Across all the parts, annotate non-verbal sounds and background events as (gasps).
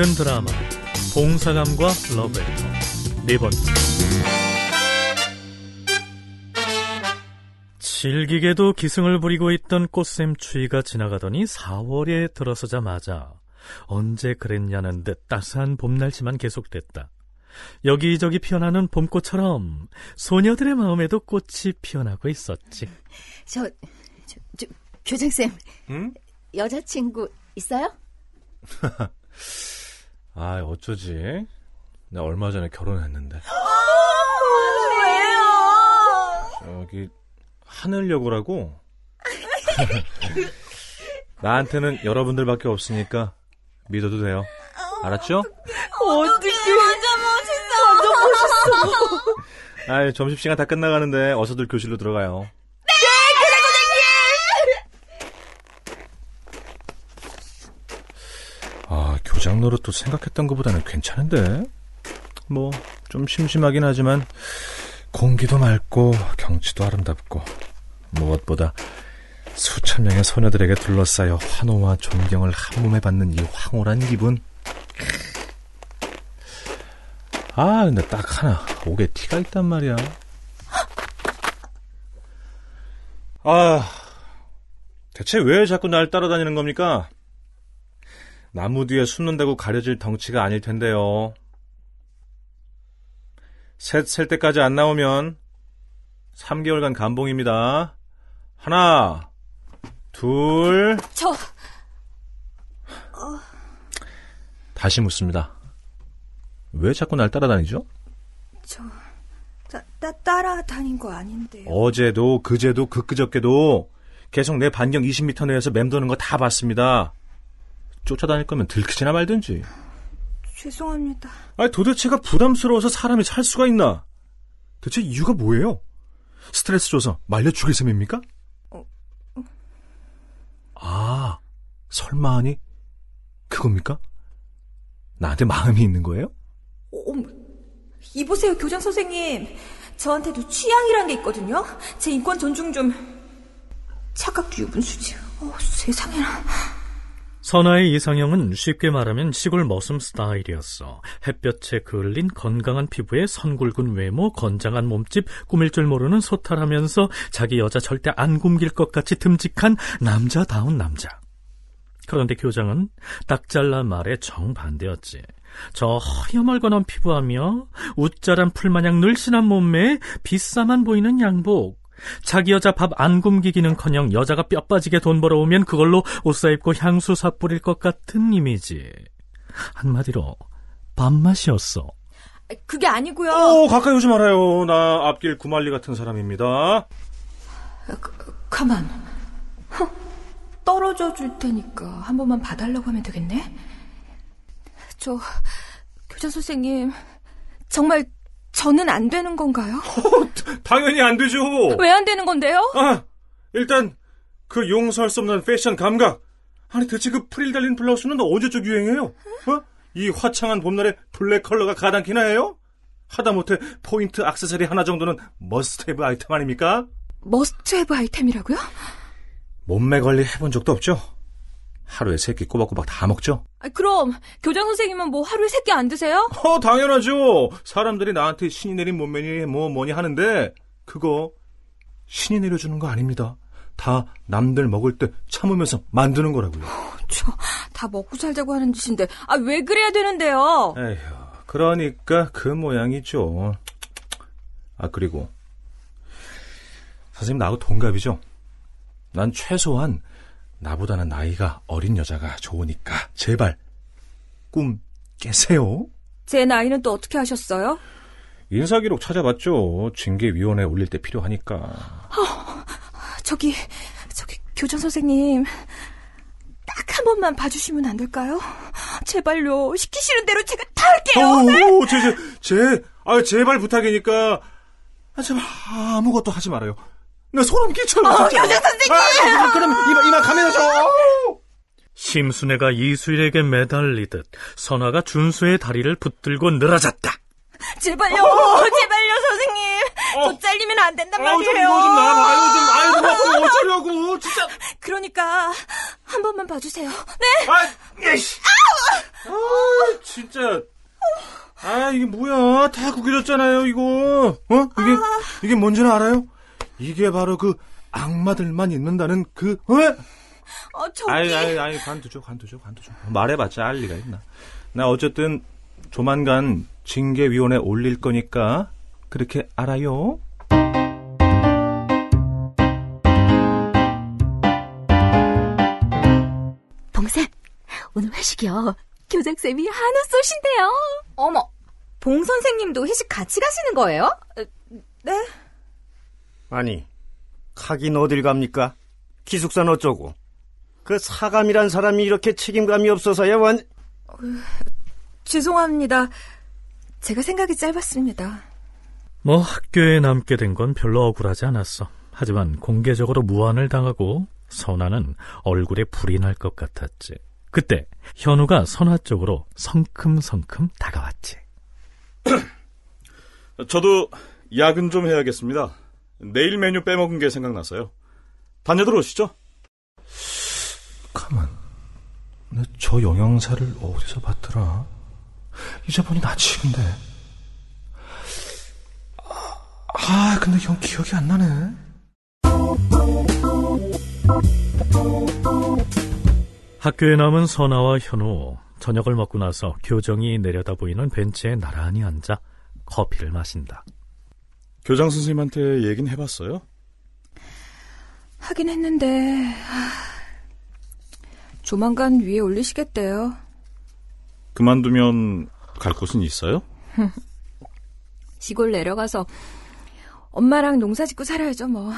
있는 드라마 봉사감과 러브레터 네 번째 질기게도 기승을 부리고 있던 꽃샘추위가 지나가더니 4월에 들어서자마자 언제 그랬냐는 듯 따스한 봄날씨만 계속됐다. 여기저기 피어나는 봄꽃처럼 소녀들의 마음에도 꽃이 피어나고 있었지. 저, 저, 저 교장쌤, 응? 여자친구 있어요? (laughs) 아, 어쩌지? 나 얼마 전에 결혼했는데. 왜요? 여기 하늘여고라고. (laughs) 나한테는 여러분들밖에 없으니까 믿어도 돼요. 알았죠? 어떻게 완전 멋있어. 완전 멋있어. 아, 점심시간 다 끝나가는데 어서들 교실로 들어가요. 아, 교장 노릇도 생각했던 것보다는 괜찮은데? 뭐, 좀 심심하긴 하지만, 공기도 맑고, 경치도 아름답고, 무엇보다 수천 명의 소녀들에게 둘러싸여 환호와 존경을 한 몸에 받는 이 황홀한 기분. 아, 근데 딱 하나, 옥에 티가 있단 말이야. 아, 대체 왜 자꾸 날 따라다니는 겁니까? 나무 뒤에 숨는다고 가려질 덩치가 아닐 텐데요. 셋 셀 때까지 안 나오면 3개월간 감봉입니다. 하나, 둘. 저, 다시 묻습니다. 왜 자꾸 날 따라다니죠? 저, 따, 따, 따라다닌 거 아닌데요. 어제도, 그제도, 그끄적게도 계속 내 반경 20m 내에서 맴도는 거 다 봤습니다. 쫓아다닐 거면 들키지나 말든지. 죄송합니다. 아니, 도대체가 부담스러워서 사람이 살 수가 있나? 대체 이유가 뭐예요? 스트레스 줘서 말려 죽일 셈입니까? 어, 아, 설마 하니? 그겁니까? 나한테 마음이 있는 거예요? 어머, 이보세요, 교장 선생님. 저한테도 취향이란 게 있거든요. 제 인권 존중 좀. 착각도 유분수지. 어, 세상에나. 선아의 이상형은 쉽게 말하면 시골 머슴 스타일이었어. 햇볕에 그을린 건강한 피부에 선굵은 외모, 건장한 몸집, 꾸밀 줄 모르는 소탈하면서 자기 여자 절대 안 굶길 것 같이 듬직한 남자다운 남자. 그런데 교장은 딱 잘라 말에 정반대였지. 저 허여멀건한 피부하며 웃자란 풀마냥 늘씬한 몸매에 비싸만 보이는 양복, 자기 여자 밥 안 굶기기는커녕 여자가 뼈 빠지게 돈 벌어오면 그걸로 옷 사입고 향수 사 뿌릴 것 같은 이미지. 한마디로 밥맛이었어. 그게 아니고요. 오, 가까이 오지 말아요. 나 앞길 구말리 같은 사람입니다. 그, 가만. 허, 떨어져 줄 테니까 한 번만 봐달라고 하면 되겠네. 저 교장 선생님 정말 저는 안 되는 건가요? (laughs) 당연히 안 되죠. 왜 안 되는 건데요? 아, 일단 그 용서할 수 없는 패션 감각. 아니 대체 그 프릴 달린 블라우스는 언제적 유행이에요? 어? 이 화창한 봄날에 블랙 컬러가 가당키나 해요? 하다못해 포인트 액세서리 하나 정도는 must-have 아이템 아닙니까? must-have 아이템이라고요? 몸매 관리 해본 적도 없죠? 하루에 세 끼 꼬박꼬박 다 먹죠? 아, 그럼 교장 선생님은 뭐 하루에 세 끼 안 드세요? 어, 당연하죠. 사람들이 나한테 신이 내린 몸매니 뭐 뭐니 하는데 그거 신이 내려주는 거 아닙니다. 다 남들 먹을 때 참으면서 만드는 거라고요. 저 다 먹고 살자고 하는 짓인데 아 왜 그래야 되는데요? 에휴, 그러니까 그 모양이죠. 아 그리고 선생님 나하고 동갑이죠. 난 최소한 나보다는 나이가 어린 여자가 좋으니까 제발 꿈 깨세요. 제 나이는 또 어떻게 하셨어요? 인사기록 찾아봤죠. 징계위원회 올릴 때 필요하니까. 저기 저기 교장 선생님 딱 한 번만 봐주시면 안 될까요? 제발요 시키시는 대로 제가 다 할게요. 오, 제, 제, 제, 아, 제발 부탁이니까, 아, 제발 아무것도 하지 말아요. 나 소름 끼쳐요. 어, 진짜. 교장 선생님! 아, 그럼 이만, 이만 가면서. 심순애가 이수일에게 매달리듯 선아가 준수의 다리를 붙들고 늘어졌다. 제발요 제발요 선생님 저 잘리면 안 된단 말이에요. 이거 좀 나와봐요. 좀, 아유, 좀 (laughs) 어쩌려고. 진짜. 그러니까 한 번만 봐주세요. 네. 아, 예씨. 아, 진짜. 아, 이게 뭐야. 다 구겨졌잖아요, 이거. 어? 이게, 이게 뭔지는 알아요? 이게 바로 그 악마들만 있는다는 그, 어? 어, 저기. 아이, 아이, 아이, 관두죠, 관두죠, 관두죠. 말해봤자 알 리가 있나. 나 어쨌든 조만간 징계위원회 올릴 거니까 그렇게 알아요? 봉쌤, 오늘 회식이요. 교장쌤이 한우 쏘신대요. 어머, 봉 선생님도 회식 같이 가시는 거예요? 네. 아니, 가긴 어딜 갑니까? 기숙사는 어쩌고? 그 사감이란 사람이 이렇게 책임감이 없어서야 완... 죄송합니다. 제가 생각이 짧았습니다. 뭐 학교에 남게 된 건 별로 억울하지 않았어. 하지만 공개적으로 무한을 당하고 선아는 얼굴에 불이 날 것 같았지. 그때 현우가 선아 쪽으로 성큼성큼 다가왔지. (clears throat) 저도 야근 좀 해야겠습니다. 내일 메뉴 빼먹은 게 생각나서요. 다녀들 오시죠. 가만. 나저 영양사를 어디서 봤더라? 이제 보니 나 지금인데. 아, 근데 형 기억이 안 나네. 학교에 남은 선아와 현우 저녁을 먹고 나서 교정이 내려다 보이는 벤치에 나란히 앉아 커피를 마신다. 교장 선생님한테 얘긴 해봤어요? 하긴 했는데, 아, 조만간 위에 올리시겠대요. 그만두면 갈 곳은 있어요? (laughs) 시골 내려가서 엄마랑 농사 짓고 살아야죠, 뭐.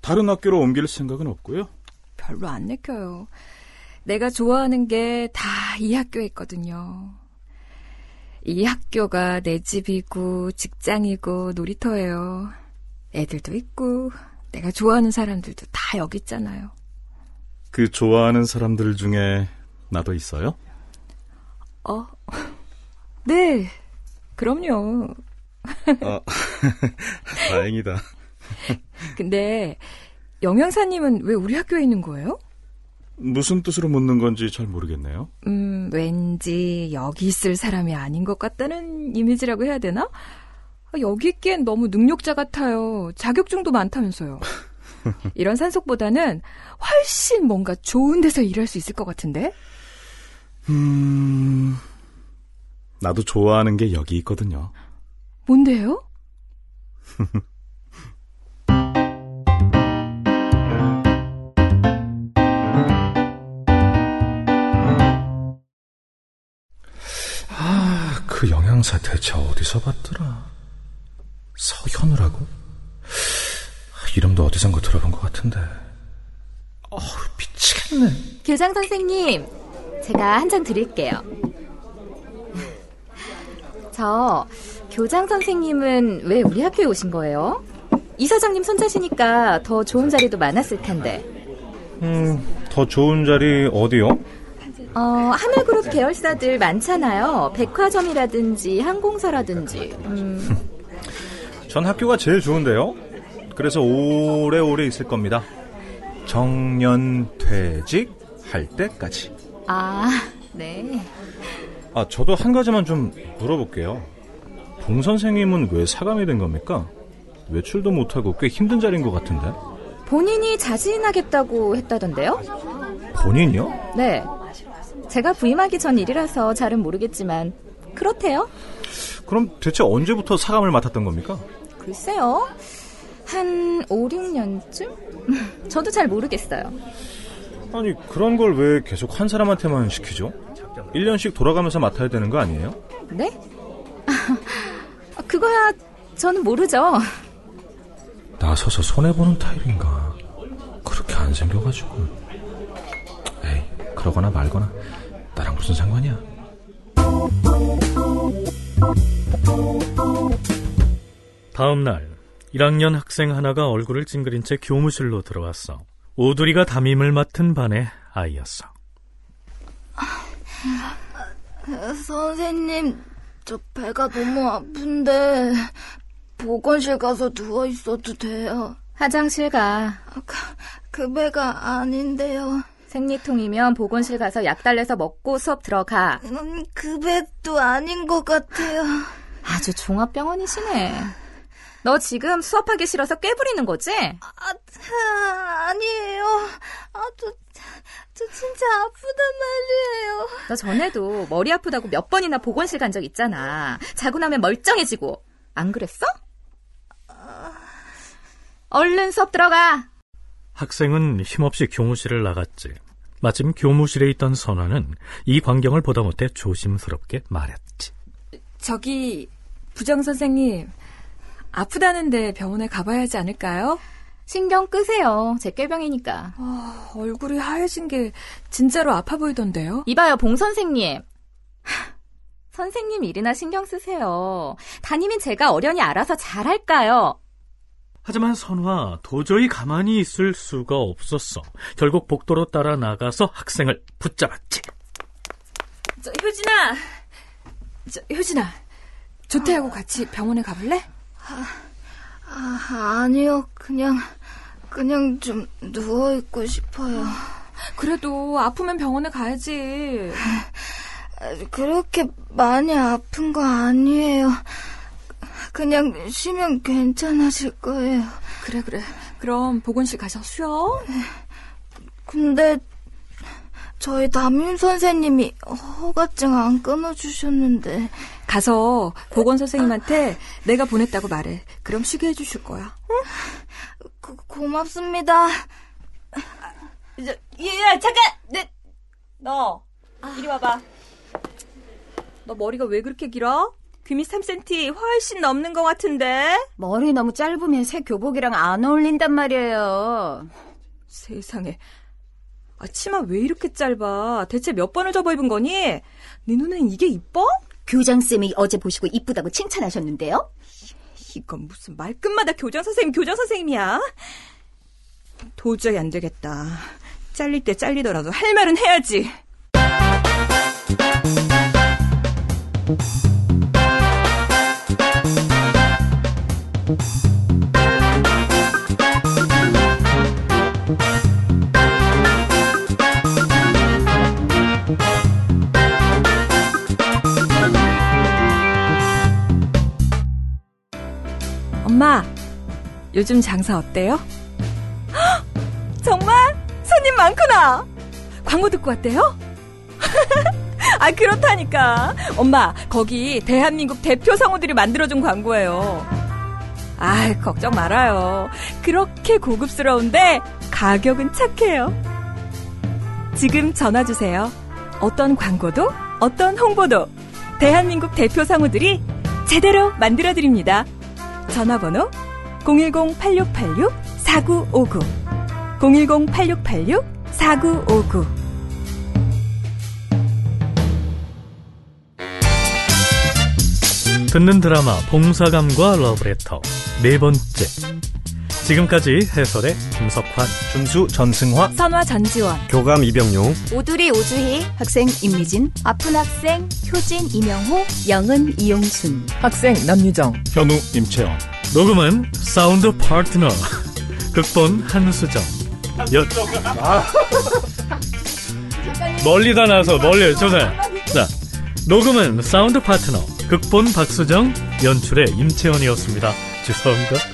다른 학교로 옮길 생각은 없고요. 별로 안 내켜요. 내가 좋아하는 게 다 이 학교에 있거든요. 이 학교가 내 집이고 직장이고 놀이터예요. 애들도 있고 내가 좋아하는 사람들도 다 여기 있잖아요. 그 좋아하는 사람들 중에 나도 있어요? 어? (laughs) 네. 그럼요. 아, (laughs) 다행이다. 근데 영양사님은 왜 우리 학교에 있는 거예요? 무슨 뜻으로 묻는 건지 잘 모르겠네요. 음, 왠지 여기 있을 사람이 아닌 것 같다는 이미지라고 해야 되나? 아, 여기 있기엔 너무 능력자 같아요. 자격증도 많다면서요. (laughs) 이런 산속보다는 훨씬 뭔가 좋은 데서 일할 수 있을 것 같은데? 음, 나도 좋아하는 게 여기 있거든요. 뭔데요? (laughs) 그 영양사 대체 어디서 봤더라? 서현우라고? 아, 이름도 어디선가 들어본 것 같은데. 어우, 미치겠네. 교장 선생님, 제가 한 장 드릴게요. 저 교장 선생님은 왜 우리 학교에 오신 거예요? 이사장님 손자시니까 더 좋은 자리도 많았을 텐데. 음, 더 좋은 자리 어디요? 어, 하늘그룹 계열사들 많잖아요. 백화점이라든지 항공사라든지. 음, 전 학교가 제일 좋은데요. 그래서 오래오래 있을 겁니다. 정년퇴직 할 때까지. 아, 네. 아, 저도 한 가지만 좀 물어볼게요. 봉 선생님은 왜 사감이 된 겁니까? 외출도 못하고 꽤 힘든 자리인 것 같은데. 본인이 자진하겠다고 했다던데요? 본인이요? 네. 제가 부임하기 전 일이라서 잘은 모르겠지만 그렇대요. 그럼 대체 언제부터 사감을 맡았던 겁니까? 글쎄요. 한 5, 6년쯤? (laughs) 저도 잘 모르겠어요. 아니, 그런 걸 왜 계속 한 사람한테만 시키죠? 1년씩 돌아가면서 맡아야 되는 거 아니에요? 네? (laughs) 아, 그거야 저는 모르죠. 나서서 손해보는 타입인가. 그렇게 안 생겨가지고. 에이, 그러거나 말거나. 나랑 무슨 상관이야? 다음 날 1학년 학생 하나가 얼굴을 찡그린 채 교무실로 들어왔어. 오두리가 담임을 맡은 반의 아이였어. 선생님, 저 배가 너무 아픈데 보건실 가서 누워 있어도 돼요. 화장실 가. 그, 그 배가 아닌데요. 생리통이면 보건실 가서 약 달래서 먹고 수업 들어가. 음, 급액도 아닌 것 같아요. 아주 종합병원이시네. 너 지금 수업하기 싫어서 꾀부리는 거지? 아, 아, 아니에요. 아, 저, 저 진짜 아프단 말이에요. 너 전에도 머리 아프다고 몇 번이나 보건실 간 적 있잖아. 자고 나면 멀쩡해지고. 안 그랬어? 얼른 수업 들어가. 학생은 힘없이 교무실을 나갔지. 마침 교무실에 있던 선화는 이 광경을 보다 못해 조심스럽게 말했지. 저기 부장 선생님 아프다는데 병원에 가봐야 하지 않을까요? 신경 끄세요. 제 꾀병이니까. 아, 얼굴이 하얘진 게 진짜로 아파 보이던데요. 이봐요, 봉 선생님. 하, (laughs) 선생님 일이나 신경 쓰세요. 담임인 제가 어련히 알아서 잘할까요? 하지만 선화 도저히 가만히 있을 수가 없었어. 결국 복도로 따라 나가서 학생을 붙잡았지. 저, 효진아, 저, 효진아, 조태하고 같이 병원에 가볼래? 아, 아니요. 그냥, 그냥 좀 누워 있고 싶어요. 그래도 아프면 병원에 가야지. 그렇게 많이 아픈 거 아니에요. 그냥 쉬면 괜찮아질 거예요. 그래 그래. 그럼 보건실 가서 쉬어. 근데 저희 담임 선생님이 허가증 안 끊어주셨는데 가서 보건 선생님한테 내가 보냈다고 말해. 그럼 쉬게 해주실 거야. 고, 고맙습니다. 저, 얘야 잠깐. 내, 너 이리 와봐. 너 머리가 왜 그렇게 길어? 귀미 3cm 훨씬 넘는 것 같은데. 머리 너무 짧으면 새 교복이랑 안 어울린단 말이에요. 세상에. 아, 치마 왜 이렇게 짧아? 대체 몇 번을 접어 입은 거니? 네 눈엔 이게 이뻐? 교장쌤이 어제 보시고 이쁘다고 칭찬하셨는데요? 이건 무슨 말끝마다 교장 선생님, 교장 선생님이야? 도저히 안 되겠다. 잘릴 때 잘리더라도 할 말은 해야지. 요즘 장사 어때요? 헉, (gasps) 정말? 손님 많구나! 광고 듣고 왔대요? (laughs) 아, 그렇다니까. 엄마, 거기 대한민국 대표 성우들이 만들어준 광고예요. 아, 걱정 말아요. 그렇게 고급스러운데 가격은 착해요. 지금 전화 주세요. 어떤 광고도, 어떤 홍보도 대한민국 대표 성우들이 제대로 만들어 드립니다. 전화번호 010-8686-4959 010-8686-4959 듣는 드라마 봉사감과 러브레터. 네 번째. 지금까지 해설의 김석환 준수 전승화 선화 전지원 교감 이병용 오두리 오주희, 학생 임미진, 아픈 학생 효진 이명호, 영은 이용순. 학생 남유정 현우 임채영 녹음은 사운드 파트너 극본 한수정. 여... 멀리다 나서 멀리 조사 자 녹음은 사운드 파트너 극본 박수정 연출의 임채원이었습니다. 죄송합니다